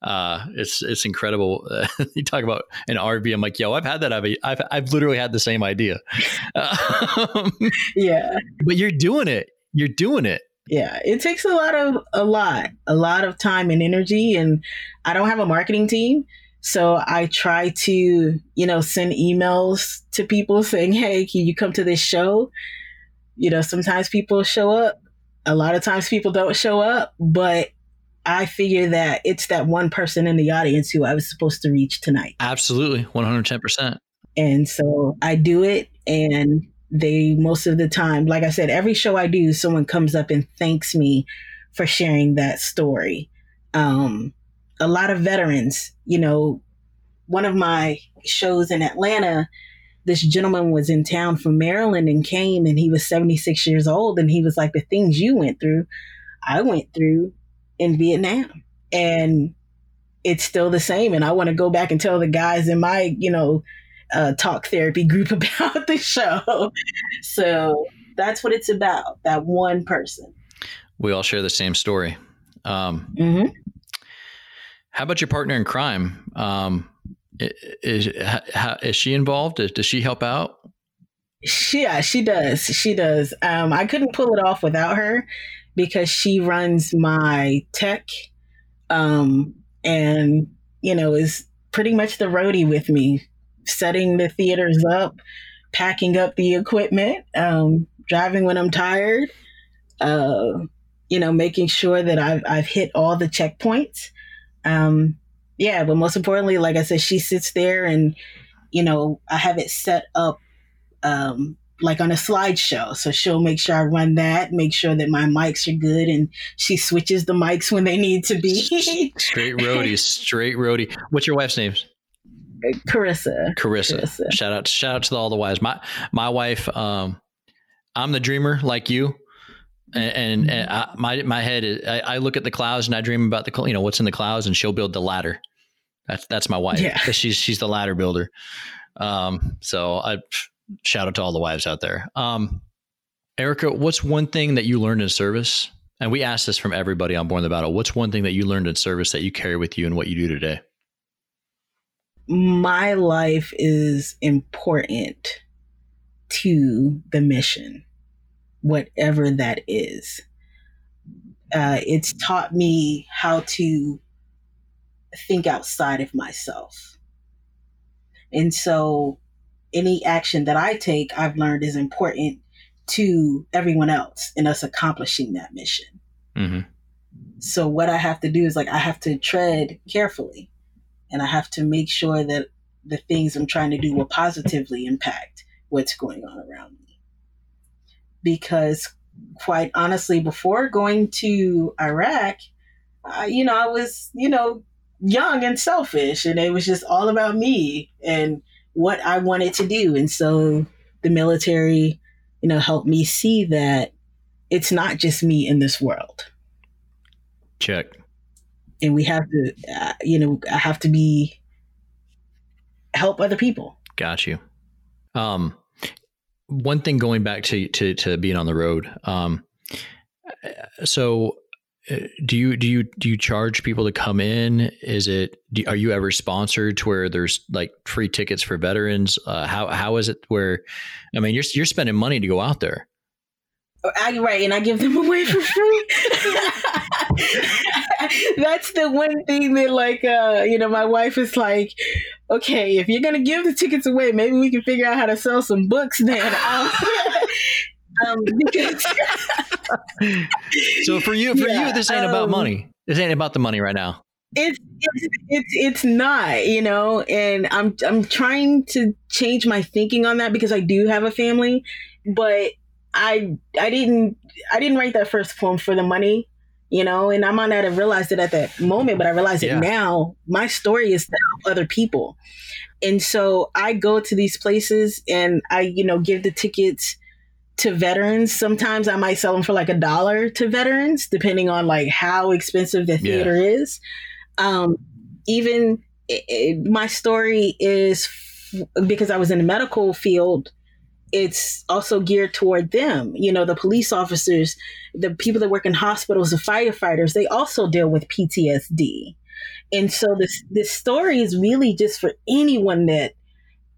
Uh, it's it's incredible. (laughs) you talk about an RV. I'm like, yo, I've had that. I've I've, I've literally had the same idea. (laughs) Um, Yeah, but you're doing it. You're doing it. yeah. It takes a lot of a lot, a lot of time and energy, and I don't have a marketing team. So I try to, you know, send emails to people saying, "Hey, can you come to this show?" You know, sometimes people show up. A lot of times people don't show up, but I figure that it's that one person in the audience who I was supposed to reach tonight. Absolutely, 110. percent And so I do it and they most of the time, like I said, every show I do, someone comes up and thanks me for sharing that story. Um, a lot of veterans, you know, one of my shows in Atlanta, this gentleman was in town from Maryland and came and he was 76 years old and he was like, the things you went through, I went through in Vietnam. And it's still the same. And I want to go back and tell the guys in my, you know, uh, talk therapy group (laughs) about the show. So that's what it's about. That one person. We all share the same story. Um, Mm-hmm. how about your partner in crime? Um, i- is, how, is she involved? Does she help out? She, yeah, she does. She does. Um, I couldn't pull it off without her because she runs my tech, um, and you know is pretty much the roadie with me, setting the theaters up, packing up the equipment, um, driving when I'm tired, uh, you know, making sure that I've I've hit all the checkpoints. Um, yeah, but most importantly, like I said, she sits there and you know I have it set up um, like on a slideshow. So she'll make sure I run that, make sure that my mics are good, and she switches the mics when they need to be. (laughs) Straight roadie, straight roadie. What's your wife's name? Carissa. Carissa. Carissa. Shout out, shout out to all the wives. My my wife. Um, I'm the dreamer like you, and, and, and I, my my head is. I, I look at the clouds and I dream about the you know what's in the clouds, and she'll build the ladder. That's that's my wife. Yeah. She's she's the ladder builder. Um, so I shout out to all the wives out there. Um, Erika, what's one thing that you learned in service? And we ask this from everybody on Born the Battle. What's one thing that you learned in service that you carry with you and what you do today? My life is important to the mission, whatever that is. Uh, it's taught me how to think outside of myself. And so any action that I take, I've learned is important to everyone else in us accomplishing that mission. Mm-hmm. So what I have to do is like I have to tread carefully and I have to make sure that the things I'm trying to do will positively impact what's going on around me. Because quite honestly, before going to Iraq, uh, you know, I was, you know, young and selfish and it was just all about me and what I wanted to do. And so the military you know, helped me see that it's not just me in this world. Check. And we have to, uh, you know, I have to be help other people. Got you. Um, one thing going back to to, to being on the road. Um, so do you do you do you charge people to come in is it do, are you ever sponsored to where there's like free tickets for veterans uh, how how is it where i mean you're you're spending money to go out there I, right, and I give them away for free. (laughs) That's the one thing that, like, uh, you know, my wife is like, okay, if you're gonna give the tickets away, maybe we can figure out how to sell some books then. (laughs) (laughs) Um, (laughs) because so for you, for Yeah, you, this ain't about um, money. This ain't about the money right now. it's it's it's it's not you know and i'm i'm trying to change my thinking on that because i do have a family but i i didn't i didn't write that first poem for the money you know and i might not have realized it at that moment but i realize Yeah. it now my story is to help other people and so i go to these places and i you know give the tickets to veterans sometimes i might sell them for like a dollar to veterans depending on like how expensive the Yeah. theater is. Um even i i my story is f- because i was in the medical field it's also geared toward them. You know the police officers the people that work in hospitals the firefighters they also deal with ptsd and so this this story is really just for anyone that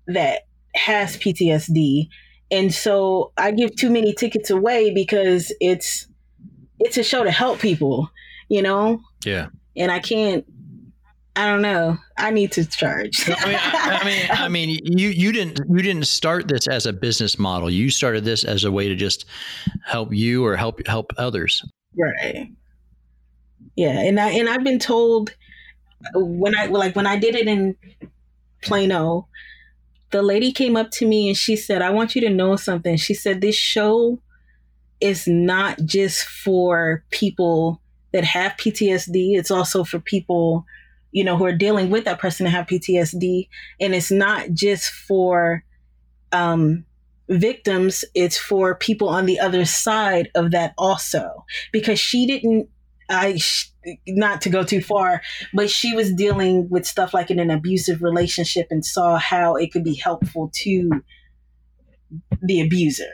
that has ptsd and so i give too many tickets away because it's it's a show to help people you know Yeah. and i can't i don't know i need to charge I mean, I, I mean, I mean, you you didn't you didn't start this as a business model. You started this as a way to just help you or help help others. Right. Yeah, and I and I've been told when I like when I did it in Plano, the lady came up to me and she said, "I want you to know something." She said, "This show is not just for people that have PTSD. It's also for people, you know, who are dealing with that person that have PTSD, and it's not just for um victims it's for people on the other side of that also because she didn't i sh- not to go too far but she was dealing with stuff like in an abusive relationship and saw how it could be helpful to the abuser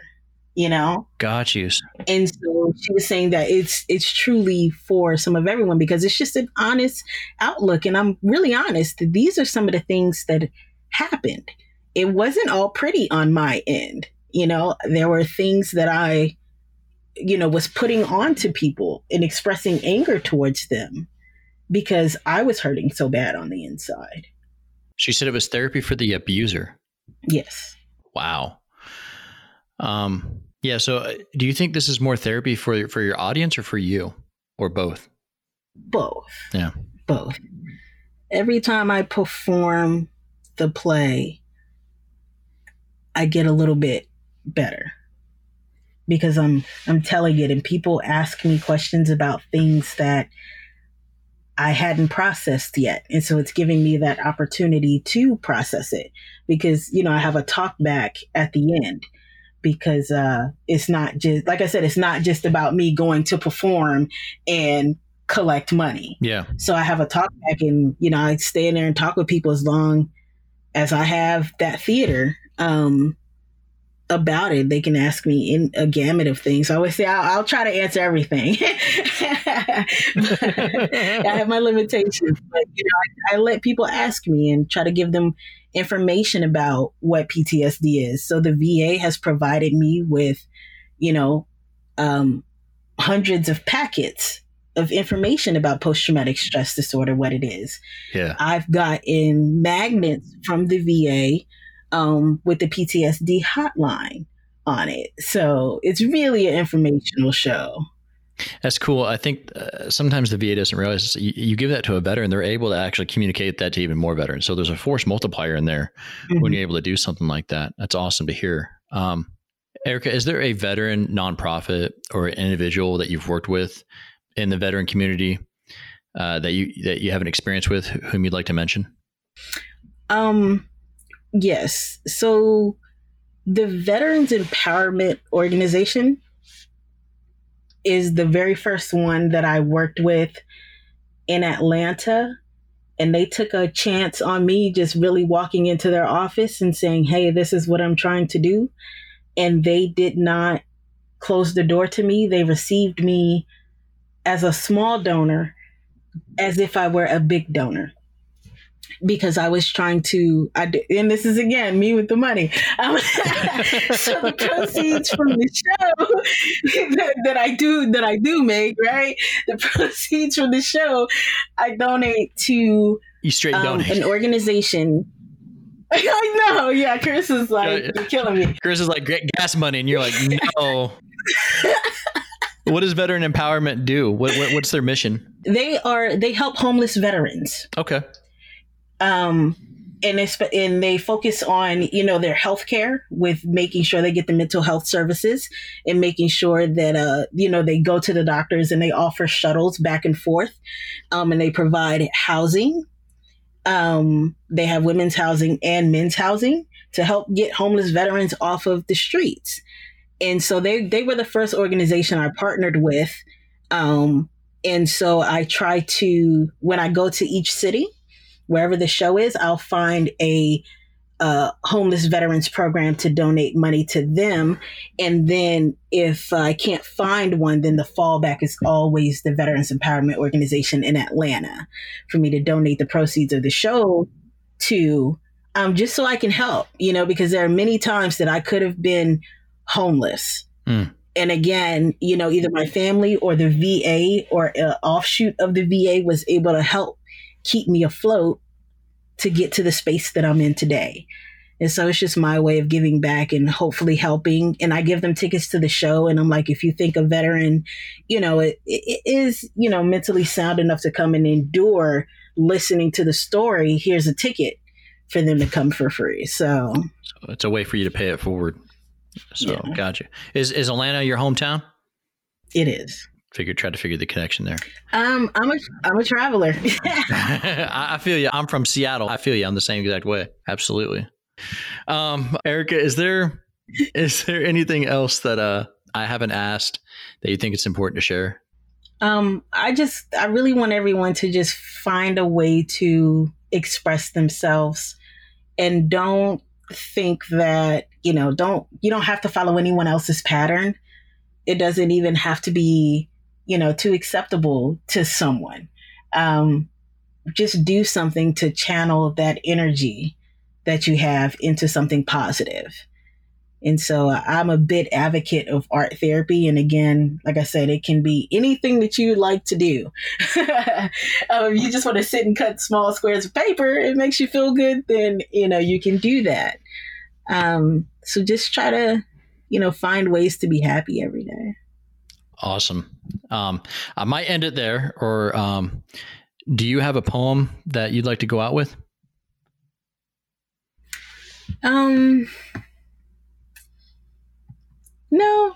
you know? Got you. and so she was saying that it's it's truly for some of everyone because it's just an honest outlook. And i'm really honest these are some of the things that happened. It wasn't all pretty on my end you know? There were things that i you know was putting on to people and expressing anger towards them because i was hurting so bad on the inside She said it was therapy for the abuser. yes Wow. Um. Yeah. So, uh, do you think this is more therapy for for your audience or for you, or both? both Yeah. both every time i perform the play i get a little bit better because i'm i'm telling it and people ask me questions about things that i hadn't processed yet. And so it's giving me that opportunity to process it because you know i have a talk back at the end because uh it's not just like i said it's not just about me going to perform and collect money. Yeah. so I have a talk back and, you know, I stay in there and talk with people as long as I have that theater. Um, about it. They can ask me in a gamut of things. I always say I'll, I'll try to answer everything. (laughs) I have my limitations, but, you know, I, I let people ask me and try to give them information about what PTSD is. So the VA has provided me with, you know, um, hundreds of packets of information about post traumatic stress disorder, what it is. Yeah. I've gotten magnets from the VA um, with the PTSD hotline on it. So it's really an informational show. That's cool. I think uh, sometimes the VA doesn't realize this. You, you give that to a veteran, they're able to actually communicate that to even more veterans. So there's a force multiplier in there when you're able to do something like that. That's awesome to hear. Um, Erika, is there a veteran nonprofit or an individual that you've worked with in the veteran community uh, that you that you have an experience with, whom you'd like to mention? Um, yes. So the Veterans Empowerment Organization is the very first one that I worked with in Atlanta. And they took a chance on me just really walking into their office and saying, Hey, this is what I'm trying to do. And they did not close the door to me. They received me as a small donor as if I were a big donor because I was trying to, I and this is again me with the money. Um, (laughs) so the proceeds from the show (laughs) that, that, I do that I do make, right? The (laughs) proceeds from the show, I donate to you straight um, an organization. I know, yeah. Chris is like, you're killing me. Chris is like, gas money, and you're like, no. what does veteran empowerment do? What, what, what's their mission? They are they help homeless veterans. Okay. Um, and they and they focus on you know their health care with making sure they get the mental health services and making sure that uh you know they go to the doctors and they offer shuttles back and forth um and they provide housing. Um they have women's housing and men's housing to help get homeless veterans off of the streets. And so they they were the first organization I partnered with. Um and so I try to when I go to each city wherever the show is, I'll find a uh, homeless veterans program to donate money to them. And then if I can't find one, then the fallback is always the Veterans Empowerment Organization in Atlanta for me to donate the proceeds of the show to, um, just so I can help, you know, because there are many times that I could have been homeless. Mm. And again, you know, either my family or the VA or an offshoot of the VA was able to help keep me afloat to get to the space that I'm in today. And so it's just my way of giving back and hopefully helping. And I give them tickets to the show. And I'm like, if you think a veteran, you know, it, it is, you know, mentally sound enough to come and endure listening to the story, here's a ticket for them to come for free. So, so it's a way for you to pay it forward. So yeah. gotcha. Is is Atlanta your hometown? It is figure try to figure the connection there. Um, I'm a I'm a traveler. (laughs) (laughs) I feel you. I'm from Seattle. I feel you. I'm the same exact way. Absolutely. Um, Erika, is there is there anything else that uh I haven't asked that you think it's important to share? Um, I just I really want everyone to just find a way to express themselves and don't think that, you know, don't you don't have to follow anyone else's pattern. It doesn't even have to be you know, too acceptable to someone. Um, just do something to channel that energy that you have into something positive. And so I'm a bit advocate of art therapy. And again, like I said, it can be anything that you like to do. (laughs) um, you just want to sit and cut small squares of paper, it makes you feel good, then, you know, you can do that. Um, so just try to, you know, find ways to be happy every day. Awesome. Um, I might end it there, or um, do you have a poem that you'd like to go out with? Um, no,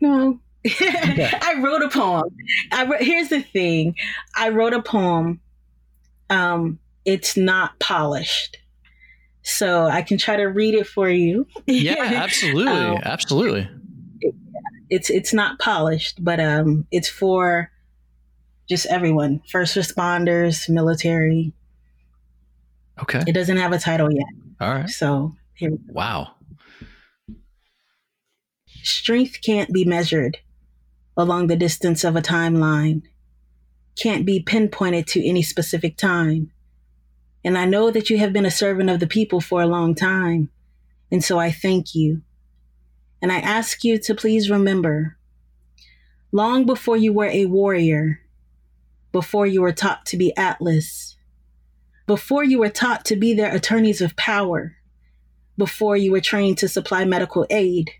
no. Okay. (laughs) I wrote a poem. I wrote, here's the thing. I wrote a poem. Um, it's not polished, so I can try to read it for you. Yeah, (laughs) absolutely, um, absolutely it's it's not polished, but um, it's for just everyone, first responders, military. Okay. It doesn't have a title yet. All right. So here. Wow. Strength can't be measured along the distance of a timeline. Can't be pinpointed to any specific time. And I know that you have been a servant of the people for a long time. And so I thank you. And I ask you to please remember long before you were a warrior, before you were taught to be Atlas, before you were taught to be their attorneys of power, before you were trained to supply medical aid,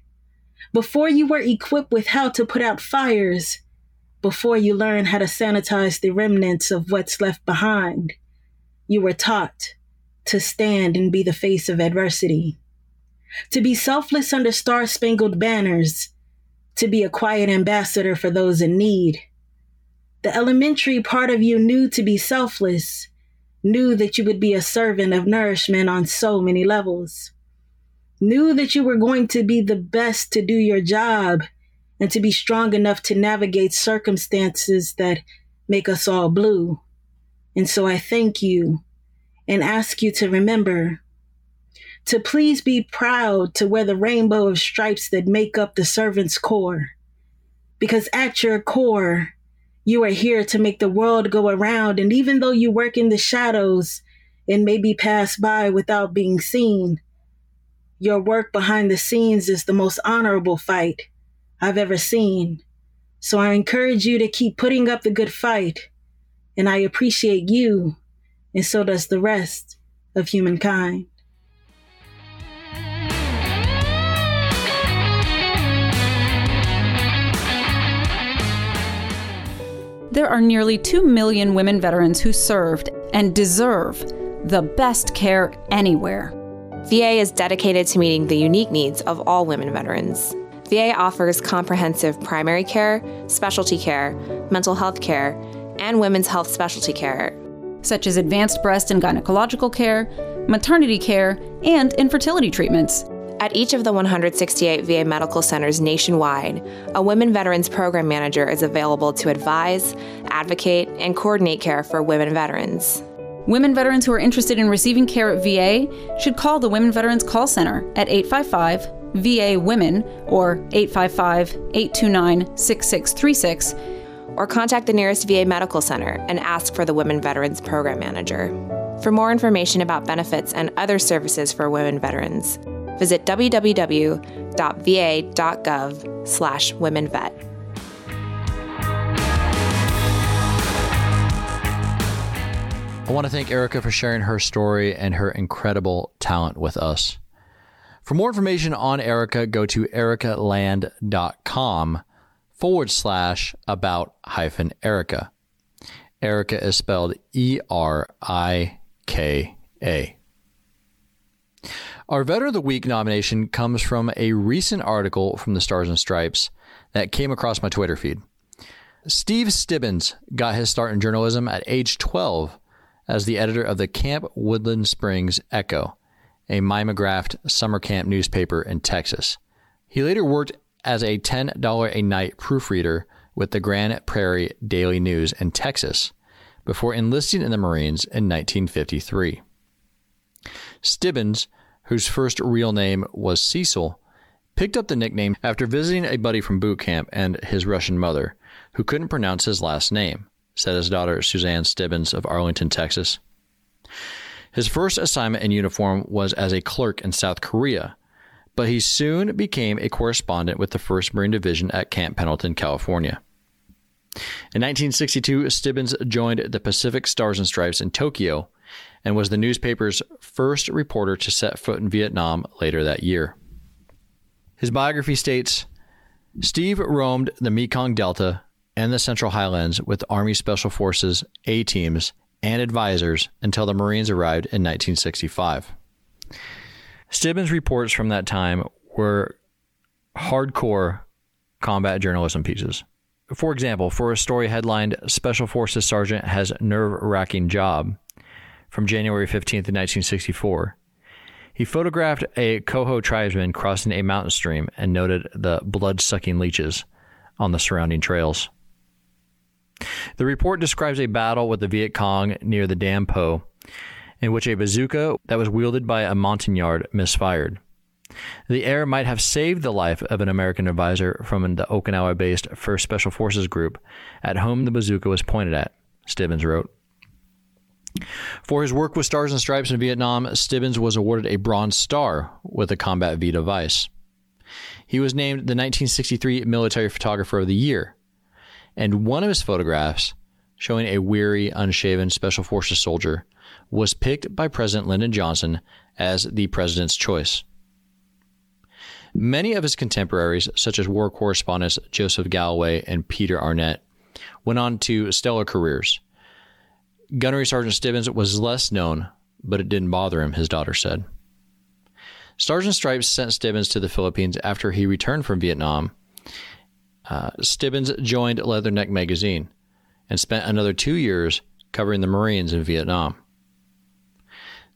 before you were equipped with how to put out fires, before you learned how to sanitize the remnants of what's left behind, you were taught to stand and be the face of adversity to be selfless under star spangled banners, to be a quiet ambassador for those in need. The elementary part of you knew to be selfless, knew that you would be a servant of nourishment on so many levels. knew that you were going to be the best to do your job and to be strong enough to navigate circumstances that make us all blue. And so I thank you and ask you to remember to please be proud to wear the rainbow of stripes that make up the servant's core. Because at your core, you are here to make the world go around. And even though you work in the shadows and maybe pass by without being seen, your work behind the scenes is the most honorable fight I've ever seen. So I encourage you to keep putting up the good fight. And I appreciate you, and so does the rest of humankind. There are nearly 2 million women veterans who served and deserve the best care anywhere. VA is dedicated to meeting the unique needs of all women veterans. VA offers comprehensive primary care, specialty care, mental health care, and women's health specialty care, such as advanced breast and gynecological care, maternity care, and infertility treatments. At each of the 168 VA medical centers nationwide, a Women Veterans Program Manager is available to advise, advocate, and coordinate care for women veterans. Women veterans who are interested in receiving care at VA should call the Women Veterans Call Center at 855 VA Women or 855 829 6636 or contact the nearest VA Medical Center and ask for the Women Veterans Program Manager. For more information about benefits and other services for women veterans, visit www.va.gov/womenvet. I want to thank Erika for sharing her story and her incredible talent with us. For more information on Erika, go to erikaland.com forward slash about hyphen Erika. Erika is spelled E R I K A. Our Veteran of the Week nomination comes from a recent article from the Stars and Stripes that came across my Twitter feed. Steve Stibbens got his start in journalism at age 12 as the editor of the Camp Woodland Springs Echo, a mimeographed summer camp newspaper in Texas. He later worked as a $10 a night proofreader with the Grand Prairie Daily News in Texas before enlisting in the Marines in 1953. Stibbens, whose first real name was Cecil, picked up the nickname after visiting a buddy from boot camp and his Russian mother, who couldn't pronounce his last name, said his daughter Suzanne Stibbens of Arlington, Texas. His first assignment in uniform was as a clerk in South Korea, but he soon became a correspondent with the 1st Marine Division at Camp Pendleton, California. In 1962, Stibbens joined the Pacific Stars and Stripes in Tokyo and was the newspaper's first reporter to set foot in Vietnam later that year. His biography states Steve roamed the Mekong Delta and the Central Highlands with Army Special Forces A teams and advisors until the Marines arrived in 1965. Stibbens' reports from that time were hardcore combat journalism pieces. For example, for a story headlined Special Forces Sergeant Has Nerve Wracking Job from January 15th, 1964, he photographed a Koho tribesman crossing a mountain stream and noted the blood sucking leeches on the surrounding trails. The report describes a battle with the Viet Cong near the Dam Po, in which a bazooka that was wielded by a Montagnard misfired. The error might have saved the life of an American advisor from the Okinawa based 1st Special Forces Group, at whom the bazooka was pointed at, Stibbens wrote. For his work with Stars and Stripes in Vietnam, Stibbens was awarded a Bronze Star with a Combat V device. He was named the 1963 Military Photographer of the Year and one of his photographs, showing a weary, unshaven Special Forces soldier, was picked by President Lyndon Johnson as the president's choice. Many of his contemporaries, such as war correspondents Joseph Galloway and Peter Arnett, went on to stellar careers. Gunnery Sergeant Stibbens was less known, but it didn't bother him, his daughter said. And Stripes sent Stibbens to the Philippines after he returned from Vietnam uh, Stibbens joined Leatherneck magazine and spent another two years covering the Marines in Vietnam.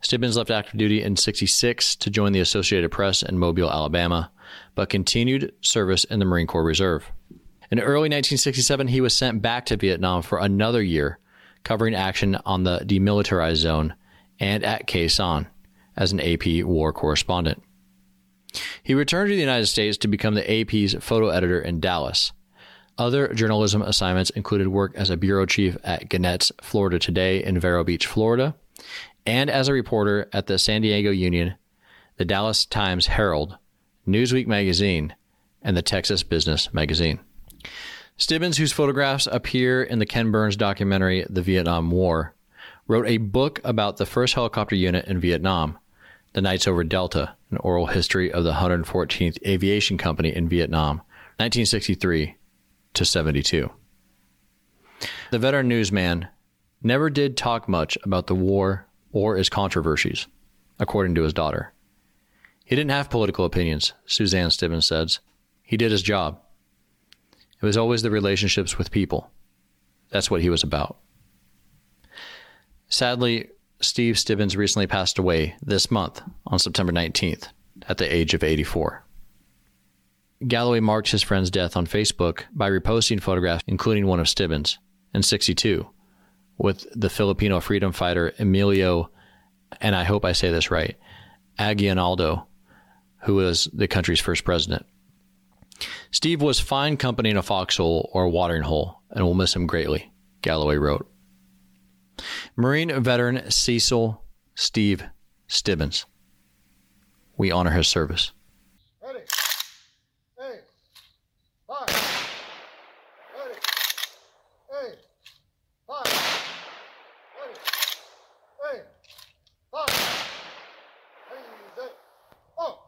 Stibbens left active duty in 66 to join the Associated Press in Mobile, Alabama, but continued service in the Marine Corps Reserve. In early 1967, he was sent back to Vietnam for another year, covering action on the demilitarized zone and at Sanh as an AP war correspondent. He returned to the United States to become the AP's photo editor in Dallas. Other journalism assignments included work as a bureau chief at Gannett's Florida Today in Vero Beach, Florida, and as a reporter at the San Diego Union, the Dallas Times Herald, Newsweek magazine, and the Texas Business magazine. Stibbens, whose photographs appear in the Ken Burns documentary The Vietnam War, wrote a book about the first helicopter unit in Vietnam, The Knights Over Delta, an oral history of the 114th Aviation Company in Vietnam, 1963 to 72. The veteran newsman never did talk much about the war or its controversies, according to his daughter. He didn't have political opinions, Suzanne Stibbens says. He did his job. It was always the relationships with people. That's what he was about. Sadly, Steve Stibbens recently passed away this month on September 19th at the age of 84. Galloway marked his friend's death on Facebook by reposting photographs, including one of Stibbens in 62, with the Filipino freedom fighter Emilio, and I hope I say this right, Aguinaldo, who was the country's first president. Steve was fine company in a foxhole or a watering hole, and we'll miss him greatly, Galloway wrote. Marine veteran Cecil Steve Stibbens. We honor his service. Ready. Eight. Five. Ready. Eight. Five. Ready. Eight. Five. Easy. Oh.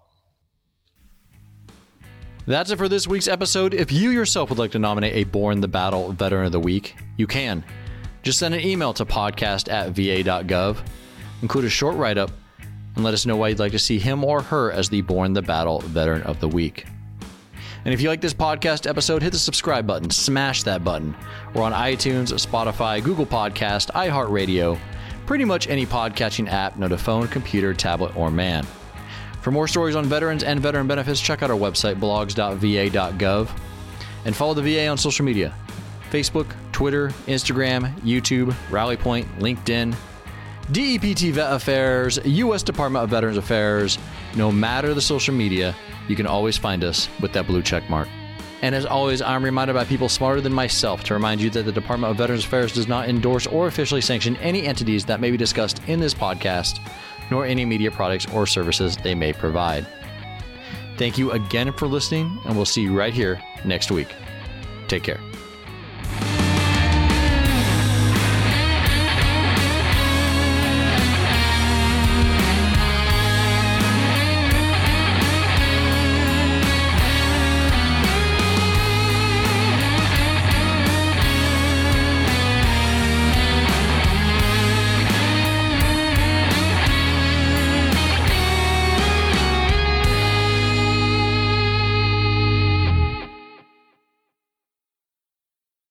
That's it for this week's episode. If you yourself would like to nominate a Borne the Battle Veteran of the Week, you can. Just send an email to podcast at va.gov, include a short write up, and let us know why you'd like to see him or her as the Borne the Battle Veteran of the Week. And if you like this podcast episode, hit the subscribe button, smash that button. We're on iTunes, Spotify, Google Podcast, iHeartRadio, pretty much any podcatching app, no to phone, computer, tablet, or man. For more stories on veterans and veteran benefits, check out our website, blogs.va.gov, and follow the VA on social media Facebook, Twitter, Instagram, YouTube, Rally Point, LinkedIn, DEPT Vet Affairs, U.S. Department of Veterans Affairs. No matter the social media, you can always find us with that blue check mark. And as always, I'm reminded by people smarter than myself to remind you that the Department of Veterans Affairs does not endorse or officially sanction any entities that may be discussed in this podcast, nor any media products or services they may provide. Thank you again for listening, and we'll see you right here next week. Take care.